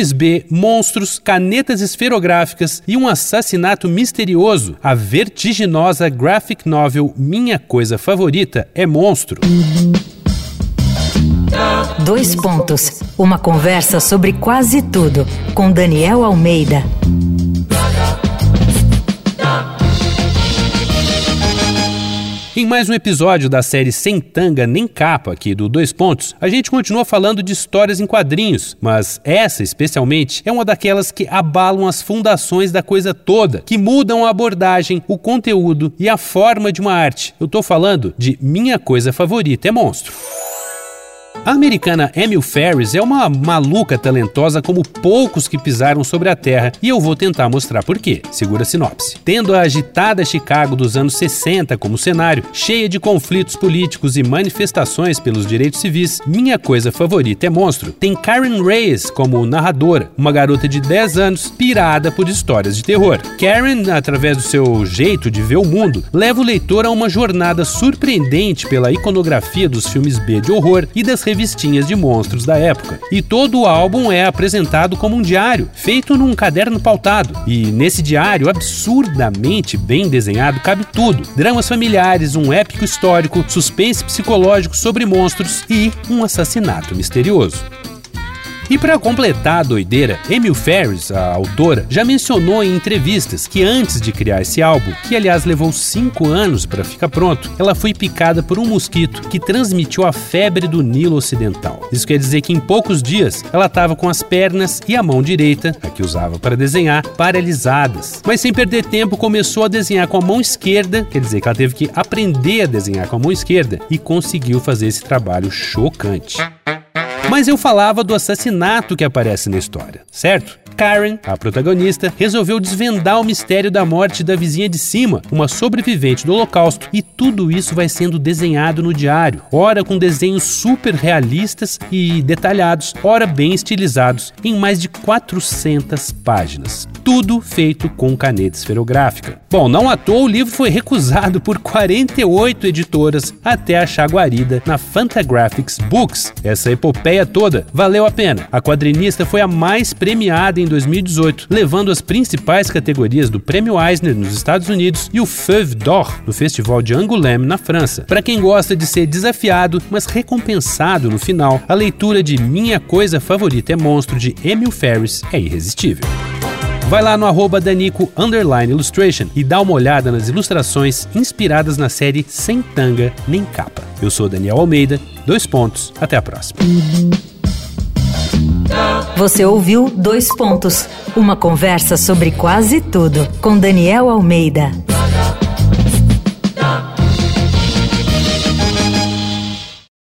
filmes B, monstros, canetas esferográficas e um assassinato misterioso. A vertiginosa graphic novel Minha Coisa Favorita é Monstro. Dois pontos. Uma conversa sobre quase tudo com Daniel Almeida. Em mais um episódio da série Sem Tanga Nem Capa, aqui do Dois Pontos, a gente continua falando de histórias em quadrinhos, mas essa, especialmente, é uma daquelas que abalam as fundações da coisa toda, que mudam a abordagem, o conteúdo e a forma de uma arte. Eu tô falando de Minha Coisa Favorita é Monstro. A americana Emil Ferris é uma maluca talentosa como poucos que pisaram sobre a Terra e eu vou tentar mostrar por quê. Segura a sinopse. Tendo a agitada Chicago dos anos 60 como cenário, cheia de conflitos políticos e manifestações pelos direitos civis, minha coisa favorita é monstro. Tem Karen Reyes como narradora, uma garota de 10 anos pirada por histórias de terror. Karen, através do seu jeito de ver o mundo, leva o leitor a uma jornada surpreendente pela iconografia dos filmes B de horror e revistinhas de monstros da época. E todo o álbum é apresentado como um diário, feito num caderno pautado. E nesse diário, absurdamente bem desenhado, cabe tudo: dramas familiares, um épico histórico, suspense psicológico sobre monstros e um assassinato misterioso. E para completar a doideira, Emil Ferris, a autora, já mencionou em entrevistas que antes de criar esse álbum, que aliás levou cinco anos para ficar pronto, ela foi picada por um mosquito que transmitiu a febre do Nilo Ocidental. Isso quer dizer que em poucos dias ela estava com as pernas e a mão direita, a que usava para desenhar, paralisadas. Mas sem perder tempo, começou a desenhar com a mão esquerda, quer dizer que ela teve que aprender a desenhar com a mão esquerda e conseguiu fazer esse trabalho chocante. Mas eu falava do assassinato que aparece na história, certo? Karen, a protagonista, resolveu desvendar o mistério da morte da vizinha de cima, uma sobrevivente do Holocausto, e tudo isso vai sendo desenhado no diário, ora com desenhos super realistas e detalhados, ora bem estilizados, em mais de 400 páginas. Tudo feito com caneta esferográfica. Bom, não à toa o livro foi recusado por 48 editoras até achar guarida na Fantagraphics Books. Essa epopeia toda valeu a pena. A quadrinista foi a mais premiada em 2018, levando as principais categorias do Prêmio Eisner nos Estados Unidos e o Feuve d'Or no Festival de Angoulême na França. Para quem gosta de ser desafiado, mas recompensado no final, a leitura de Minha Coisa Favorita é Monstro de Emil Ferris é irresistível. Vai lá no arroba Danico Illustration e dá uma olhada nas ilustrações inspiradas na série Sem Tanga Nem Capa. Eu sou Daniel Almeida, dois pontos, até a próxima. Você ouviu Dois Pontos, uma conversa sobre quase tudo com Daniel Almeida.